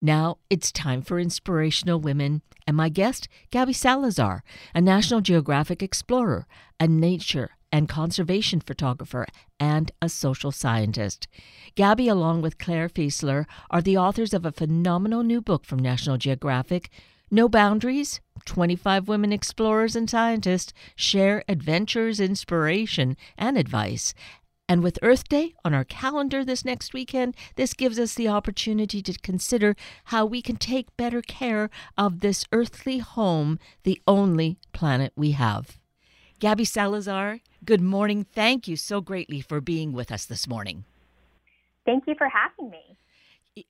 Now it's time for Inspirational Women, and my guest, Gabby Salazar, a National Geographic explorer, a nature and conservation photographer, and a social scientist. Gabby, along with Clare Fieseler, are the authors of a phenomenal new book from National Geographic, No Boundaries 25 women explorers and scientists share adventures, inspiration, and advice and with Earth Day on our calendar this next weekend, this gives us the opportunity to consider how we can take better care of this earthly home, the only planet we have. Gabby Salazar, good morning. Thank you so greatly for being with us this morning. Thank you for having me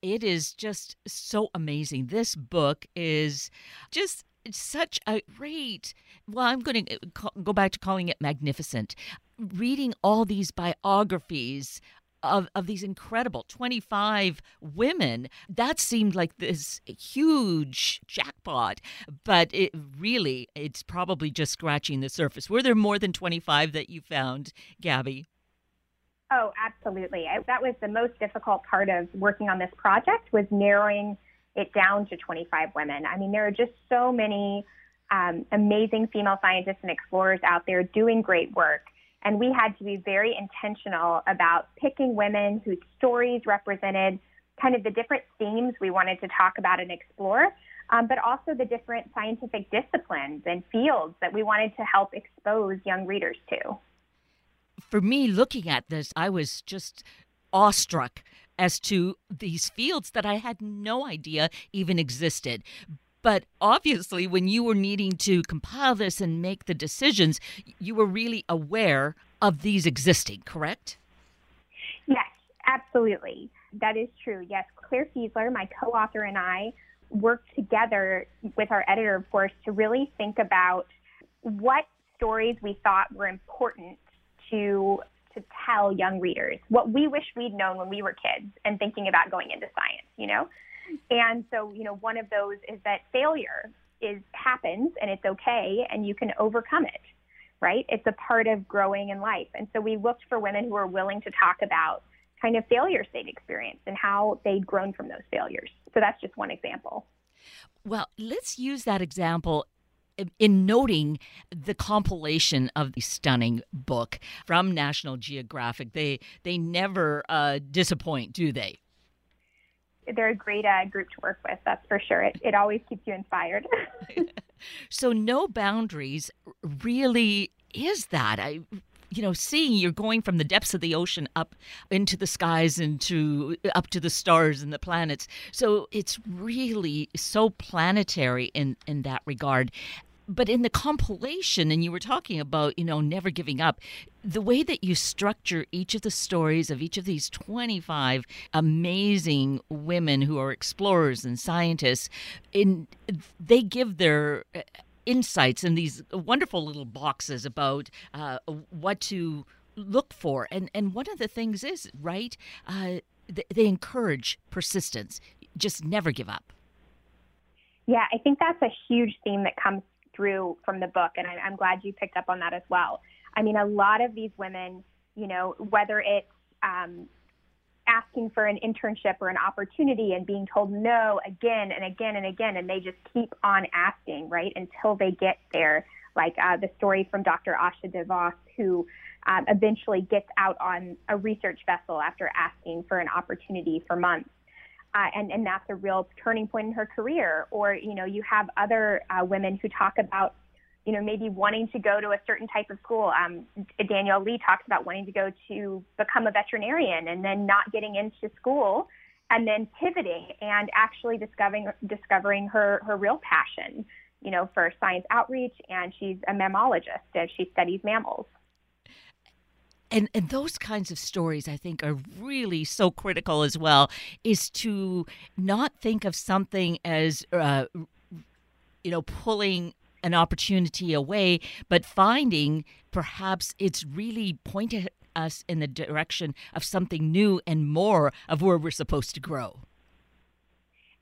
it is just so amazing. This book is just such a great well i'm going to uh, go back to calling it magnificent reading all these biographies of, of these incredible 25 women, that seemed like this huge jackpot. But it really, it's probably just scratching the surface. Were there more than 25 that you found, Gabby? Oh, absolutely. I, that was the most difficult part of working on this project was narrowing it down to 25 women. I mean, there are just so many um, amazing female scientists and explorers out there doing great work. And we had to be very intentional about picking women whose stories represented kind of the different themes we wanted to talk about and explore, um, but also the different scientific disciplines and fields that we wanted to help expose young readers to. For me, looking at this, I was just awestruck as to these fields that I had no idea even existed. But obviously, when you were needing to compile this and make the decisions, you were really aware of these existing, correct? Yes, absolutely. That is true. Yes, Clare Fieseler, my co author, and I worked together with our editor, of course, to really think about what stories we thought were important to to tell young readers what we wish we'd known when we were kids and thinking about going into science, you know? And so, you know, one of those is that failure is happens and it's okay and you can overcome it, right? It's a part of growing in life. And so we looked for women who were willing to talk about kind of failures they'd experienced and how they'd grown from those failures. So that's just one example. Well, let's use that example in noting the compilation of the stunning book from National Geographic. They they never uh, disappoint, do they? They're a great uh, group to work with. That's for sure. It, it always keeps you inspired. so, no boundaries really is that. I, you know, seeing you're going from the depths of the ocean up into the skies and to up to the stars and the planets. So it's really so planetary in in that regard but in the compilation and you were talking about you know never giving up the way that you structure each of the stories of each of these 25 amazing women who are explorers and scientists in they give their uh, insights in these wonderful little boxes about uh, what to look for. And and one of the things is right uh, they, they encourage persistence. Just never give up. Yeah, I think that's a huge theme that comes through from the book, and I, I'm glad you picked up on that as well. I mean, a lot of these women, you know, whether it's um, asking for an internship or an opportunity and being told no again and again and again, and they just keep on asking, right, until they get there. Like uh, the story from Dr. Asha de Vos, who um, eventually gets out on a research vessel after asking for an opportunity for months uh, and and that's a real turning point in her career. Or you know, you have other uh, women who talk about you know maybe wanting to go to a certain type of school. Um, Danielle Lee talks about wanting to go to become a veterinarian and then not getting into school and then pivoting and actually discovering discovering her her real passion you know for science outreach and she's a mammologist and she studies mammals and and those kinds of stories i think are really so critical as well is to not think of something as uh, you know pulling an opportunity away but finding perhaps it's really pointing us in the direction of something new and more of where we're supposed to grow.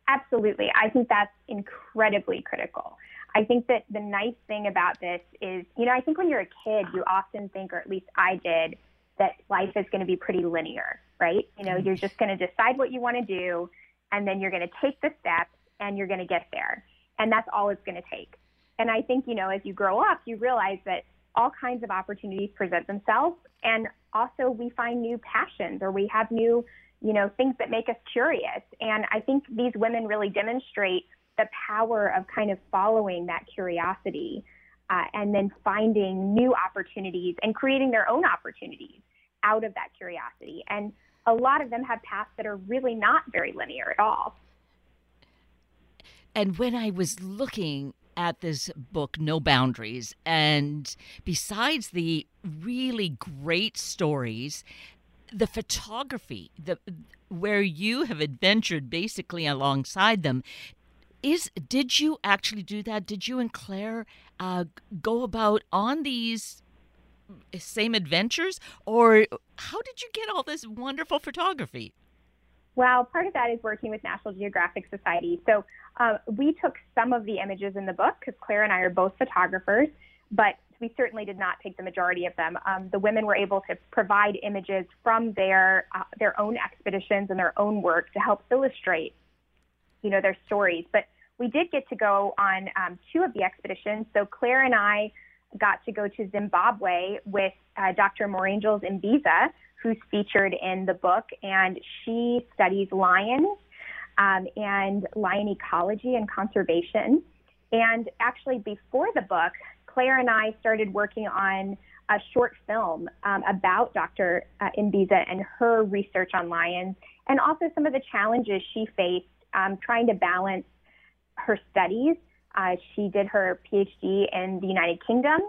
Absolutely. I think that's incredibly critical I think that the nice thing about this is, you know, I think when you're a kid, you often think, or at least I did, that life is going to be pretty linear, right? You know, you're just going to decide what you want to do and then you're going to take the steps and you're going to get there. And that's all it's going to take. And I think, you know, as you grow up, you realize that all kinds of opportunities present themselves. And also, we find new passions or we have new, you know, things that make us curious. And I think these women really demonstrate the power of kind of following that curiosity uh, and then finding new opportunities and creating their own opportunities out of that curiosity. And a lot of them have paths that are really not very linear at all. And when I was looking at this book, No Boundaries, and besides the really great stories, the photography, the where you have adventured basically alongside them, is did you actually do that? Did you and Clare uh, go about on these same adventures, or how did you get all this wonderful photography? Well, part of that is working with National Geographic Society. So uh, we took some of the images in the book because Clare and I are both photographers, but we certainly did not take the majority of them. Um, the women were able to provide images from their uh, their own expeditions and their own work to help illustrate, you know, their stories. But we did get to go on um, two of the expeditions. So Clare and I got to go to Zimbabwe with uh, Dr. Moreangels Mbizah, who's featured in the book, and she studies lions um, and lion ecology and conservation. And actually, before the book, Clare and I started working on a short film um, about Dr. Uh, Mbizah and her research on lions, and also some of the challenges she faced um, trying to balance her studies. Uh, she did her PhD in the United Kingdom,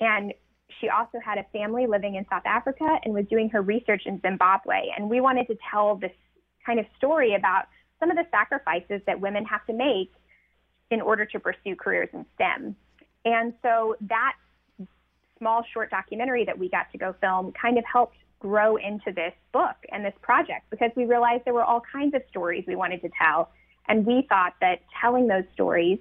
and she also had a family living in South Africa and was doing her research in Zimbabwe. And we wanted to tell this kind of story about some of the sacrifices that women have to make in order to pursue careers in STEM. And so that small short documentary that we got to go film kind of helped grow into this book and this project because we realized there were all kinds of stories we wanted to tell. And we thought that telling those stories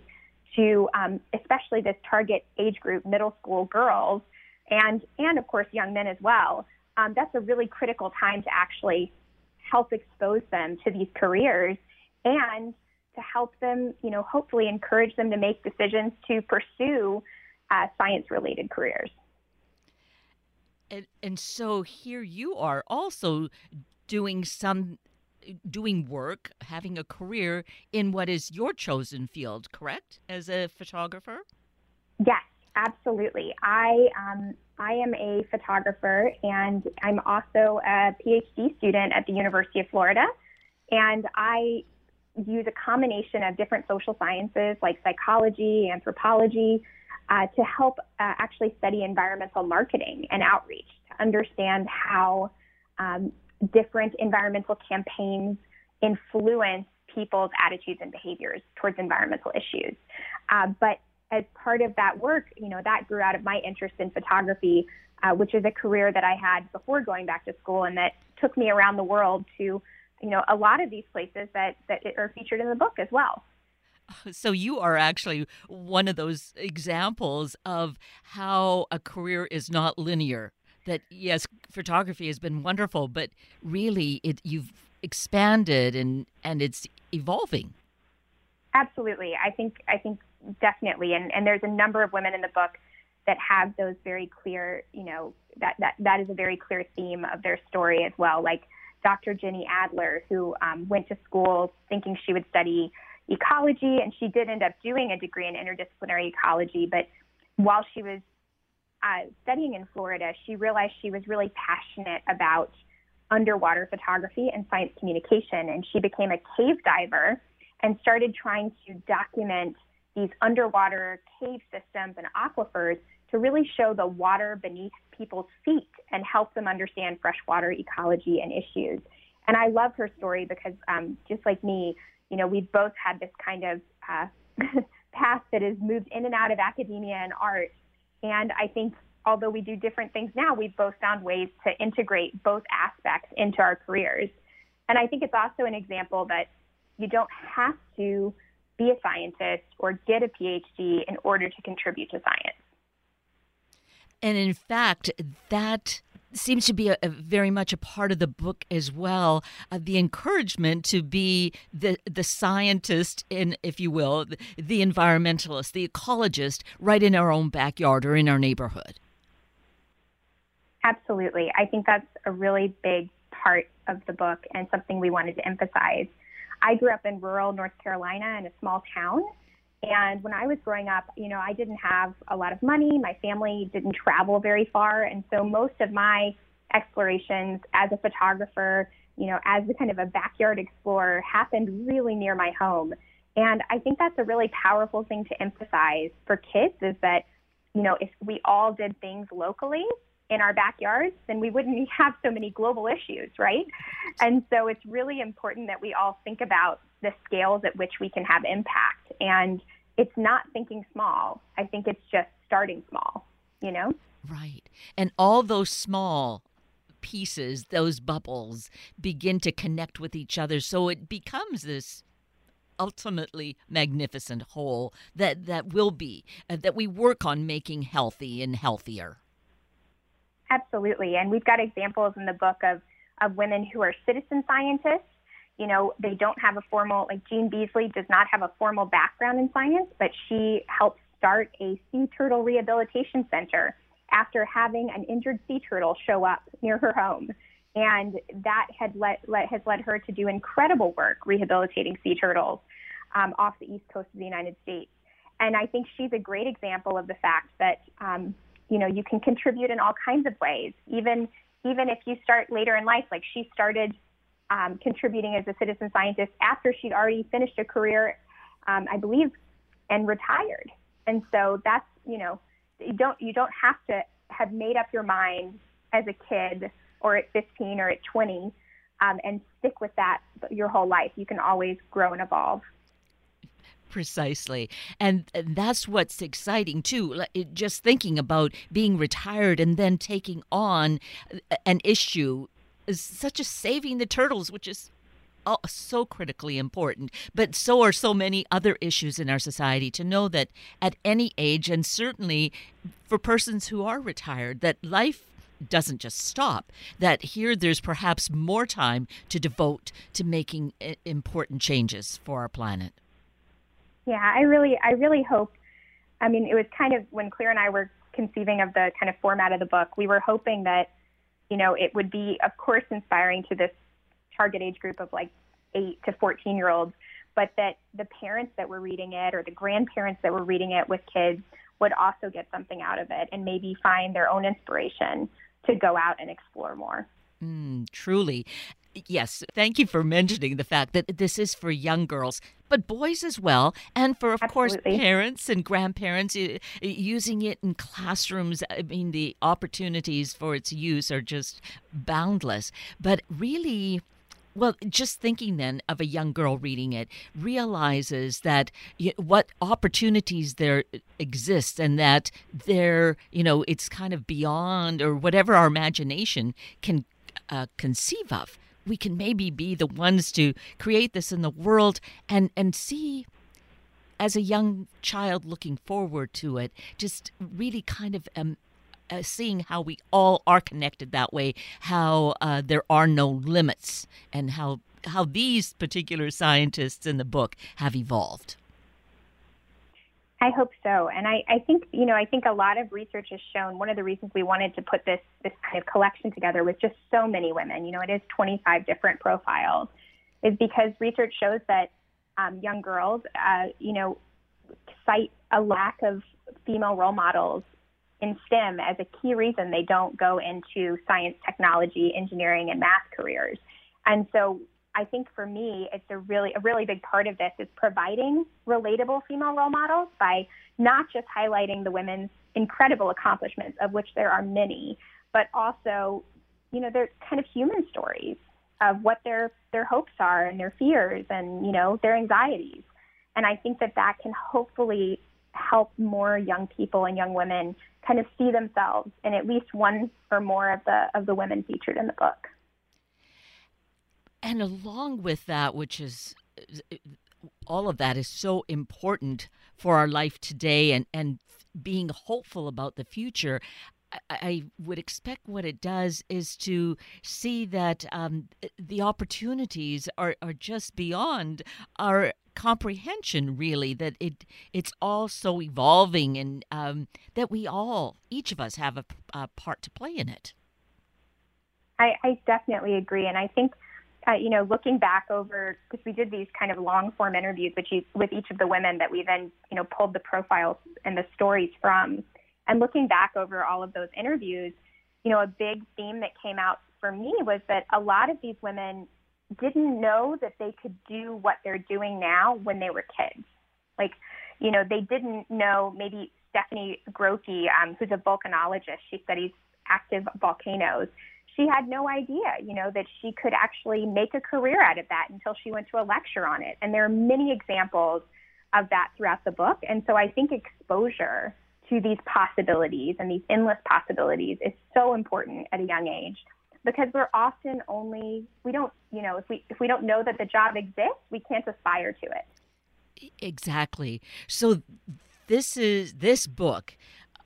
to um, especially this target age group, middle school girls, and and of course young men as well. Um, that's a really critical time to actually help expose them to these careers and to help them, you know, hopefully encourage them to make decisions to pursue uh, science-related careers. And, and so here you are also doing some doing work, having a career in what is your chosen field, correct? As a photographer? Yes, absolutely. I um, I am a photographer and I'm also a PhD student at the University of Florida. And I use a combination of different social sciences like psychology, anthropology, uh, to help uh, actually study environmental marketing and outreach to understand how um, different environmental campaigns influence people's attitudes and behaviors towards environmental issues. Uh, but as part of that work, you know, that grew out of my interest in photography, uh, which is a career that I had before going back to school and that took me around the world to, you know, a lot of these places that, that are featured in the book as well. So you are actually one of those examples of how a career is not linear. That yes, photography has been wonderful, but really it you've expanded and and it's evolving. Absolutely. I think I think definitely. And, and there's a number of women in the book that have those very clear, you know, that, that, that is a very clear theme of their story as well. Like Dr. Jenny Adler, who um, went to school thinking she would study ecology, and she did end up doing a degree in interdisciplinary ecology. But while she was uh, studying in Florida, she realized she was really passionate about underwater photography and science communication, and she became a cave diver and started trying to document these underwater cave systems and aquifers to really show the water beneath people's feet and help them understand freshwater ecology and issues. And I love her story because, um, just like me, you know, we've both had this kind of uh, path that has moved in and out of academia and art. And I think although we do different things now, we've both found ways to integrate both aspects into our careers. And I think it's also an example that you don't have to be a scientist or get a PhD in order to contribute to science. And in fact, that seems to be a, a very much a part of the book as well. Uh, the encouragement to be the the scientist, in if you will, the, the environmentalist, the ecologist, right in our own backyard or in our neighborhood. Absolutely, I think that's a really big part of the book and something we wanted to emphasize. I grew up in rural North Carolina in a small town. And when I was growing up, you know, I didn't have a lot of money. My family didn't travel very far. And so most of my explorations as a photographer, you know, as a kind of a backyard explorer happened really near my home. And I think that's a really powerful thing to emphasize for kids is that, you know, if we all did things locally, in our backyards, then we wouldn't have so many global issues, right? And so it's really important that we all think about the scales at which we can have impact. And it's not thinking small. I think it's just starting small, you know? Right. And all those small pieces, those bubbles, begin to connect with each other. So it becomes this ultimately magnificent whole that, that will be, uh, that we work on making healthy and healthier. Absolutely. And we've got examples in the book of, of women who are citizen scientists. You know, they don't have a formal, like Jean Beasley does not have a formal background in science, but she helped start a sea turtle rehabilitation center after having an injured sea turtle show up near her home. And that had led, led, has led her to do incredible work rehabilitating sea turtles um, off the east coast of the United States. And I think she's a great example of the fact that um, you know, you can contribute in all kinds of ways. Even even if you start later in life, like she started um, contributing as a citizen scientist after she'd already finished a career, um, I believe, and retired. And so that's you know, you don't you don't have to have made up your mind as a kid or at 15 or at 20 um, and stick with that your whole life. You can always grow and evolve. Precisely. And that's what's exciting too. Just thinking about being retired and then taking on an issue such as saving the turtles, which is so critically important. But so are so many other issues in our society to know that at any age, and certainly for persons who are retired, that life doesn't just stop that here there's perhaps more time to devote to making important changes for our planet yeah, I really, I really hope. I mean, it was kind of when Clare and I were conceiving of the kind of format of the book, we were hoping that, you know, it would be, of course, inspiring to this target age group of like eight to 14 year olds, but that the parents that were reading it or the grandparents that were reading it with kids would also get something out of it and maybe find their own inspiration to go out and explore more. Mm, truly. Yes, thank you for mentioning the fact that this is for young girls, but boys as well, and for, of Absolutely. course, parents and grandparents using it in classrooms. I mean, the opportunities for its use are just boundless. But really, well, just thinking then of a young girl reading it realizes that you know, what opportunities there exist and that there, you know, it's kind of beyond or whatever our imagination can uh, conceive of we can maybe be the ones to create this in the world and and see as a young child looking forward to it just really kind of um, uh, seeing how we all are connected that way how uh, there are no limits and how how these particular scientists in the book have evolved I hope so. And I, I think, you know, I think a lot of research has shown one of the reasons we wanted to put this, this kind of collection together with just so many women, you know, it is 25 different profiles, is because research shows that um, young girls, uh, you know, cite a lack of female role models in STEM as a key reason they don't go into science, technology, engineering, and math careers. And so I think for me, it's a really a really big part of this is providing relatable female role models by not just highlighting the women's incredible accomplishments, of which there are many, but also, you know, they're kind of human stories of what their their hopes are and their fears and you know their anxieties. And I think that that can hopefully help more young people and young women kind of see themselves in at least one or more of the of the women featured in the book. And along with that, which is all of that is so important for our life today and, and being hopeful about the future. I would expect what it does is to see that um, the opportunities are, are just beyond our comprehension really that it it's all so evolving and um, that we all each of us have a, a part to play in it I, I definitely agree and i think uh, you know looking back over because we did these kind of long form interviews with each, with each of the women that we then you know pulled the profiles and the stories from and looking back over all of those interviews you know a big theme that came out for me was that a lot of these women didn't know that they could do what they're doing now when they were kids. Like, you know, they didn't know maybe Stephanie Grocke, um, who's a volcanologist, she studies active volcanoes. She had no idea, you know, that she could actually make a career out of that until she went to a lecture on it. And there are many examples of that throughout the book. And so I think exposure to these possibilities and these endless possibilities is so important at a young age because we're often only we don't you know if we if we don't know that the job exists we can't aspire to it exactly so this is this book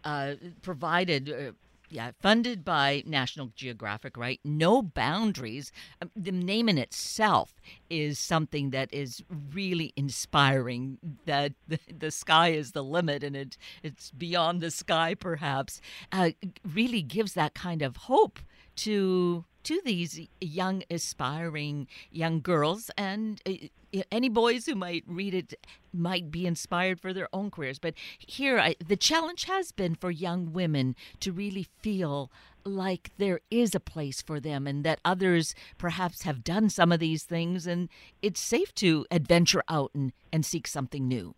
uh, provided uh, yeah, funded by National Geographic, right? No boundaries. Um, the name in itself is something that is really inspiring. That the, the sky is the limit, and it it's beyond the sky. Perhaps uh, really gives that kind of hope to to these young aspiring young girls and uh, any boys who might read it might be inspired for their own careers. But here I, the challenge has been for young women to really feel like there is a place for them and that others perhaps have done some of these things and it's safe to adventure out and, and seek something new.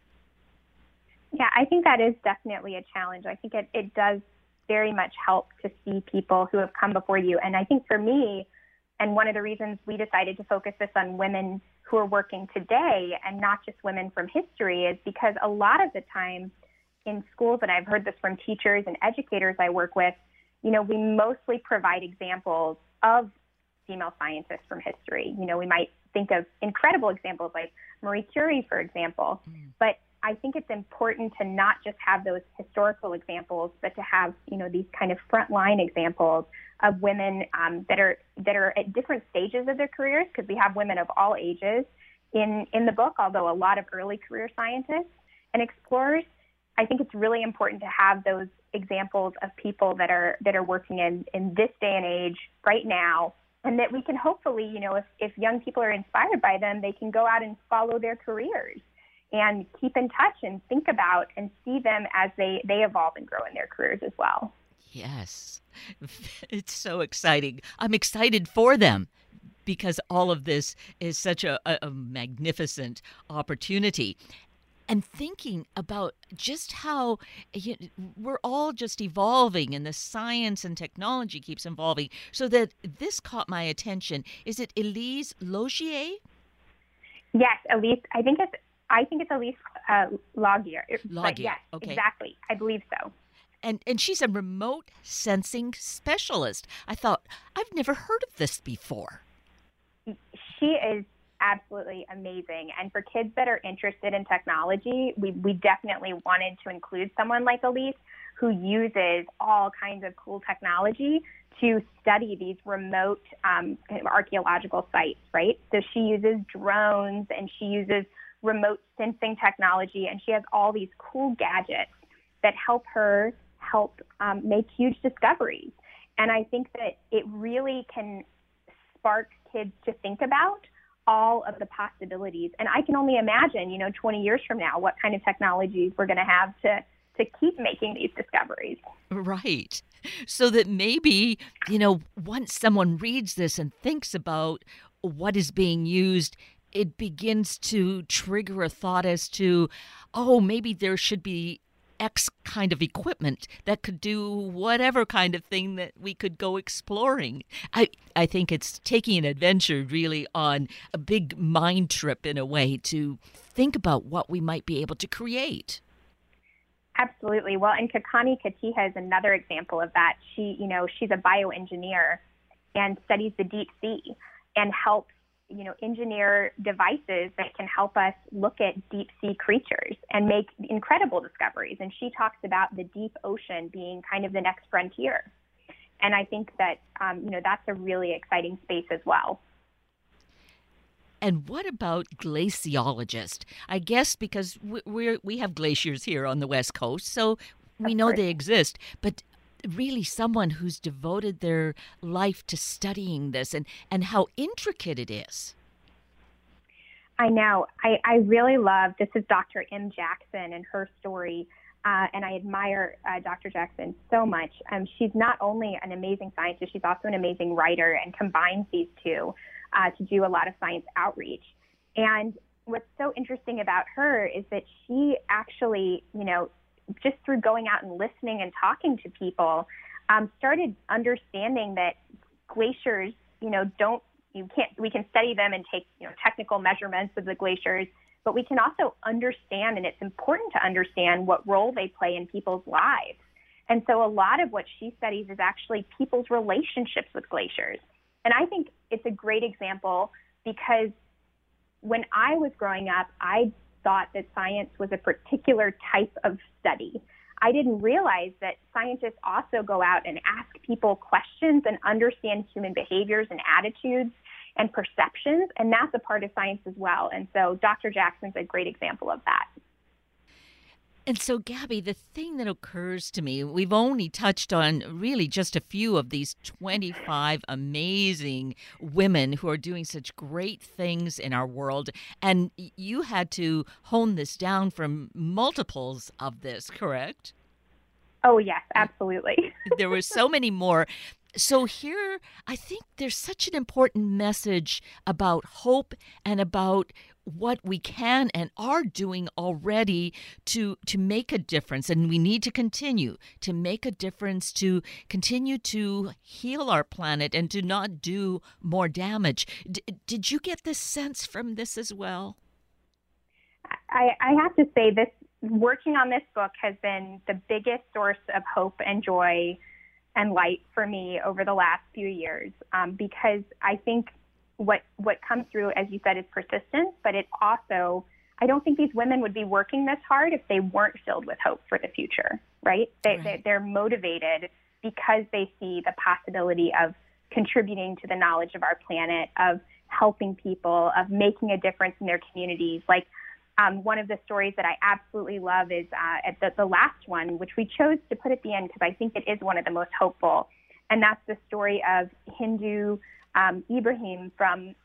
Yeah i think that is definitely a challenge. I think it, it does very much help to see people who have come before you. And I think for me, and one of the reasons we decided to focus this on women who are working today and not just women from history is because a lot of the time in schools, and I've heard this from teachers and educators I work with, you know, we mostly provide examples of female scientists from history. You know, we might think of incredible examples like Marie Curie, for example, mm. but I think it's important to not just have those historical examples, but to have you know these kind of frontline examples of women um, that are that are at different stages of their careers, because we have women of all ages in in the book. Although a lot of early career scientists and explorers, I think it's really important to have those examples of people that are that are working in in this day and age right now and that we can hopefully, you know, if, if young people are inspired by them, they can go out and follow their careers and keep in touch and think about and see them as they, they evolve and grow in their careers as well. Yes, it's so exciting. I'm excited for them because all of this is such a, a, magnificent opportunity. And thinking about just how you know, we're all just evolving and the science and technology keeps evolving, so that this caught my attention. Is it Elise Logier? Yes, Elise. I think it's I think it's Elise uh, Logier. Logier. yes, okay. exactly. I believe so. And and she's a remote sensing specialist. I thought I've never heard of this before. She is absolutely amazing. And for kids that are interested in technology, we, we definitely wanted to include someone like Elise who uses all kinds of cool technology to study these remote um, archaeological sites, right? So she uses drones and she uses remote sensing technology, and she has all these cool gadgets that help her help um, make huge discoveries. And I think that it really can spark kids to think about all of the possibilities. And I can only imagine, you know, 20 years from now, what kind of technologies we're going to have to to keep making these discoveries. Right. So that maybe, you know, once someone reads this and thinks about what is being used it begins to trigger a thought as to, oh, maybe there should be X kind of equipment that could do whatever kind of thing that we could go exploring. I, I think it's taking an adventure really on a big mind trip in a way to think about what we might be able to create. Absolutely. Well, and Kakani Katija is another example of that. She, you know, she's a bioengineer and studies the deep sea and helps you know, engineer devices that can help us look at deep sea creatures and make incredible discoveries. And she talks about the deep ocean being kind of the next frontier. And I think that, um, you know, that's a really exciting space as well. And what about glaciologists? I guess because we we have glaciers here on the west coast, so we know they exist. But really someone who's devoted their life to studying this and, and how intricate it is. I know. I, I really love this is Dr. M. Jackson and her story. Uh, and I admire uh, Dr. Jackson so much. Um, she's not only an amazing scientist, she's also an amazing writer and combines these two uh, to do a lot of science outreach. And what's so interesting about her is that she actually, you know, just through going out and listening and talking to people, um, started understanding that glaciers, you know, don't you can't we can study them and take you know technical measurements of the glaciers, but we can also understand, and it's important to understand what role they play in people's lives. And so a lot of what she studies is actually people's relationships with glaciers. And I think it's a great example because when I was growing up, I thought that science was a particular type of study. I didn't realize that scientists also go out and ask people questions and understand human behaviors and attitudes and perceptions, and that's a part of science as well. And so Dr. Jackson's a great example of that. And so, Gabby, the thing that occurs to me, we've only touched on really just a few of these 25 amazing women who are doing such great things in our world. And you had to hone this down from multiples of this, correct? Oh, yes, absolutely. there were so many more so here i think there's such an important message about hope and about what we can and are doing already to to make a difference. And we need to continue to make a difference to continue to heal our planet and to not do more damage. D- did you get this sense from this as well? I, I have to say this working on this book has been the biggest source of hope and joy and light for me over the last few years um, because I think what what comes through, as you said, is persistence, but it also I don't think these women would be working this hard if they weren't filled with hope for the future, right? They, right. They, are motivated because they see the possibility of contributing to the knowledge of our planet, of helping people, of making a difference in their communities. Like um, one of the stories that I absolutely love is uh, at the, the last one, which we chose to put at the end because I think it is one of the most hopeful, and that's the story of Hindou um, Ibrahim from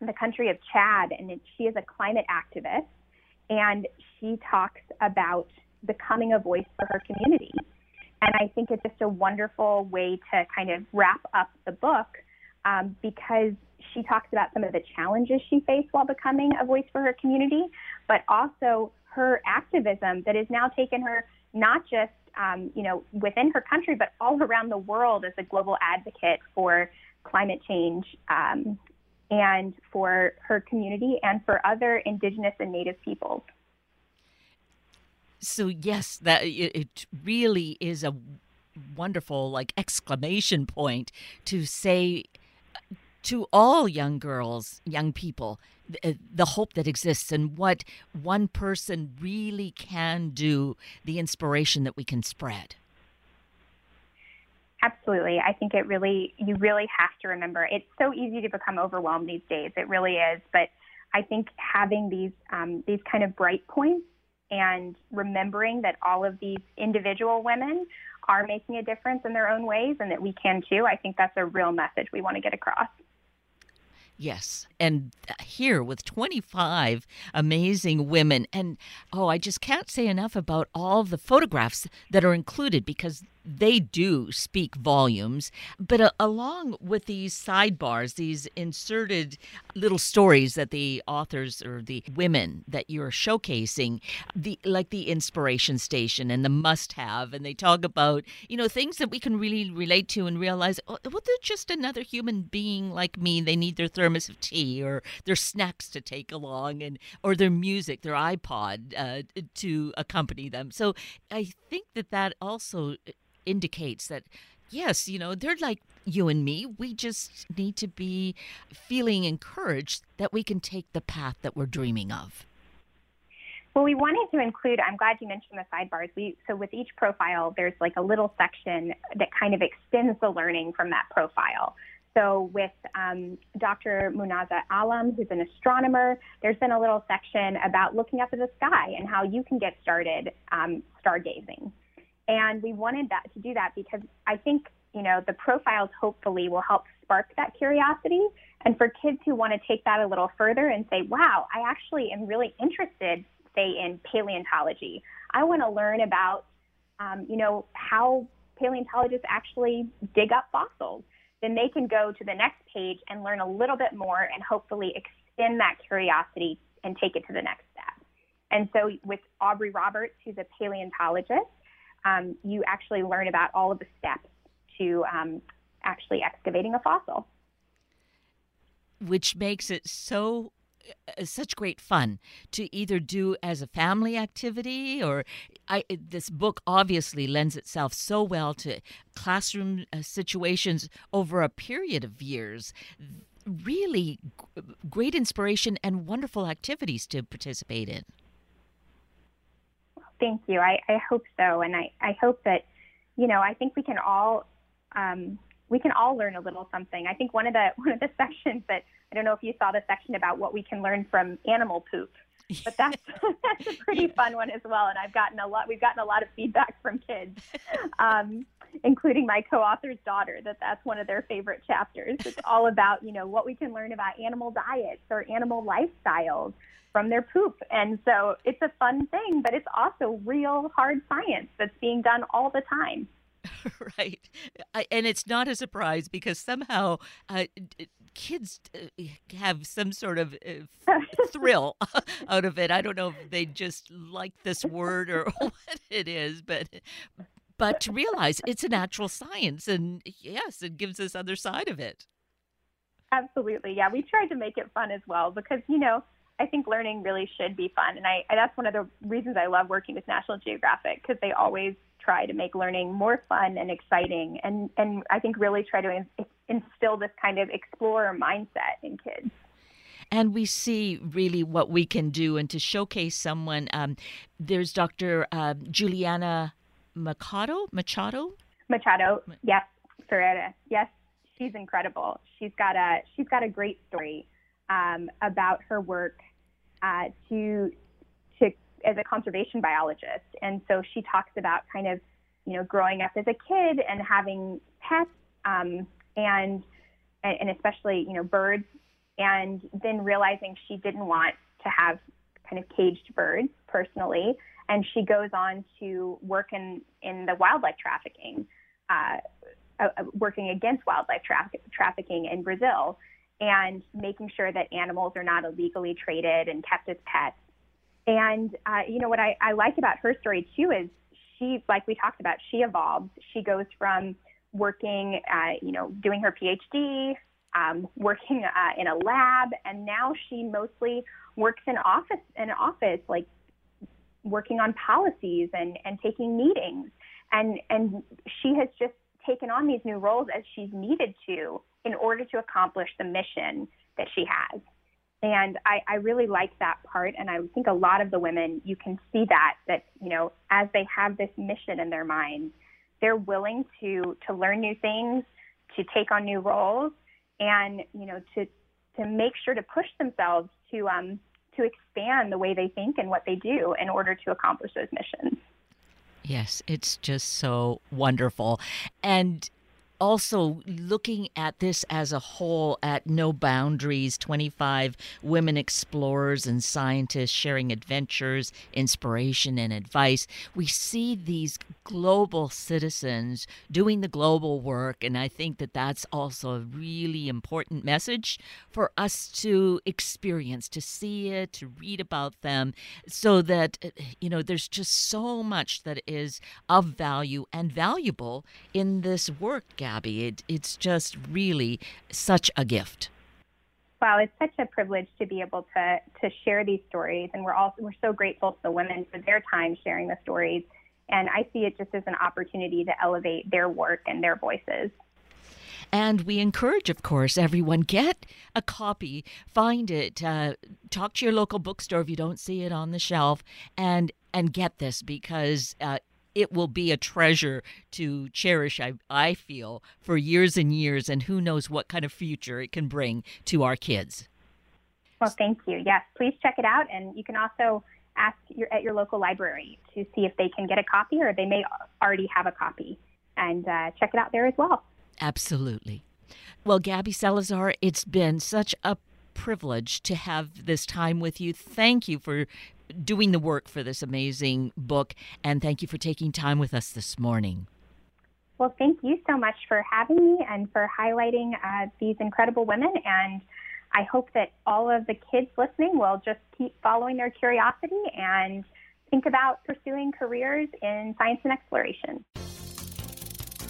the country of Chad, and it, she is a climate activist, and she talks about becoming a voice for her community. And I think it's just a wonderful way to kind of wrap up the book um, because she talks about some of the challenges she faced while becoming a voice for her community, but also her activism that has now taken her not just um, you know within her country, but all around the world as a global advocate for climate change um, and for her community and for other indigenous and native peoples. So yes, that it really is a wonderful like exclamation point to say to all young girls, young people, the, the hope that exists and what one person really can do, the inspiration that we can spread. Absolutely. I think it really, you really have to remember. It's so easy to become overwhelmed these days. It really is. But I think having these, um, these kind of bright points and remembering that all of these individual women are making a difference in their own ways and that we can too, I think that's a real message we want to get across. Yes. And here with 25 amazing women. And oh, I just can't say enough about all the photographs that are included because they do speak volumes. But uh, along with these sidebars, these inserted little stories that the authors or the women that you're showcasing, the like the inspiration station and the must-have, and they talk about you know things that we can really relate to and realize, oh, well, they're just another human being like me. They need their thermos of tea or their snacks to take along, and or their music, their iPod uh, to accompany them. So I think that that also indicates that Yes, you know, they're like you and me. We just need to be feeling encouraged that we can take the path that we're dreaming of. Well, we wanted to include, I'm glad you mentioned the sidebars. We, so with each profile, there's like a little section that kind of extends the learning from that profile. So with um, Dr. Munazza Alam, who's an astronomer, there's been a little section about looking up at the sky and how you can get started um, stargazing. And we wanted that to do that because I think, you know, the profiles hopefully will help spark that curiosity. And for kids who want to take that a little further and say, wow, I actually am really interested say in paleontology. I want to learn about, um, you know, how paleontologists actually dig up fossils. Then they can go to the next page and learn a little bit more and hopefully extend that curiosity and take it to the next step. And so with Aubrey Roberts, who's a paleontologist, um, you actually learn about all of the steps to um, actually excavating a fossil. Which makes it so uh, such great fun to either do as a family activity or I, this book obviously lends itself so well to classroom uh, situations over a period of years really great inspiration and wonderful activities to participate in thank you. I, I hope so. And I, I hope that you know i think we can all um, we can all learn a little something. I think one of the one of the sections that I don't know if you saw the section about what we can learn from animal poop, but that's that's a pretty fun one as well. And I've gotten a lot. We've gotten a lot of feedback from kids, um, including my co-author's daughter, that that's one of their favorite chapters. It's all about you know what we can learn about animal diets or animal lifestyles from their poop. And so it's a fun thing, but it's also real hard science that's being done all the time. right. I, and it's not a surprise because somehow uh, kids uh, have some sort of uh, thrill out of it. I don't know if they just like this word or what it is, but but to realize it's a natural science and yes, it gives this other side of it. Absolutely. Yeah, we tried to make it fun as well because, you know, I think learning really should be fun. And I, that's one of the reasons I love working with National Geographic because they always try to make learning more fun and exciting and, and I think really try to in, instill this kind of explorer mindset in kids. And we see really what we can do. And to showcase someone, um, there's Dr. Uh, Juliana Machado. Machado. Machado. Yes, Ferreira. Yes, she's incredible. She's got a she's got a great story um, about her work uh, to as a conservation biologist, and so she talks about kind of you know growing up as a kid and having pets, um, and and especially you know birds, and then realizing she didn't want to have kind of caged birds personally, and she goes on to work in in the wildlife trafficking. Uh, uh, working against wildlife trafficking in Brazil and making sure that animals are not illegally traded and kept as pets. And, uh, you know, what I, I like about her story too is she, like we talked about, she evolves. She goes from working, uh, you know, doing her PhD, um, working uh, in a lab, and now she mostly works in office, in office, like working on policies and, and taking meetings. And, and she has just taken on these new roles as she's needed to in order to accomplish the mission that she has. And I, I really like that part. And I think a lot of the women, you can see that, that, you know, as they have this mission in their minds, they're willing to, to learn new things, to take on new roles, and, you know, to, to make sure to push themselves to, um, to expand the way they think and what they do in order to accomplish those missions. Yes, it's just so wonderful. And also looking at this as a whole at No Boundaries 25 women explorers and scientists sharing adventures, inspiration, and advice, we see these global citizens doing the global work. And I think that that's also a really important message for us to experience, to see it, to read about them, so that, you know, there's just so much that is of value and valuable in this work, Gab. Abby. It, it's just really such a gift. Wow, it's such a privilege to be able to to share these stories, and we're also we're so grateful to the women for their time sharing the stories And I see it just as an opportunity to elevate their work and their voices. And we encourage, of course, everyone get a copy, find it, uh, talk to your local bookstore if you don't see it on the shelf, and and get this because uh, it will be a treasure to cherish. I I feel for years and years, and who knows what kind of future it can bring to our kids. Well, thank you. Yes, please check it out, and you can also ask your, at your local library to see if they can get a copy, or they may already have a copy, and uh, check it out there as well. Absolutely. Well, Gabby Salazar, it's been such a privilege to have this time with you. Thank you for doing the work for this amazing book, and thank you for taking time with us this morning. Well, thank you so much for having me and for highlighting uh, these incredible women. And I hope that all of the kids listening will just keep following their curiosity and think about pursuing careers in science and exploration.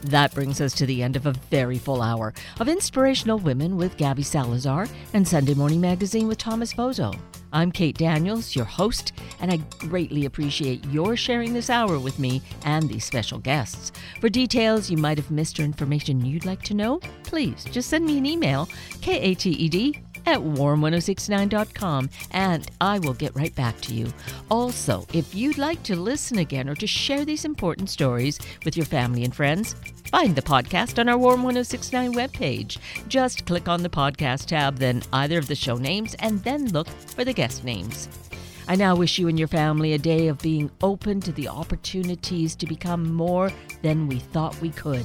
That brings us to the end of a very full hour of Inspirational Women with Gabby Salazar and Sunday Morning Magazine with Thomas Bozo. I'm Kate Daniels, your host, and I greatly appreciate your sharing this hour with me and these special guests. For details you might have missed or information you'd like to know, please just send me an email, kated at warm1069.com and I will get right back to you. Also, if you'd like to listen again or to share these important stories with your family and friends, find the podcast on our Warm 1069 webpage. Just click on the podcast tab, then either of the show names, and then look for the guest names. I now wish you and your family a day of being open to the opportunities to become more than we thought we could.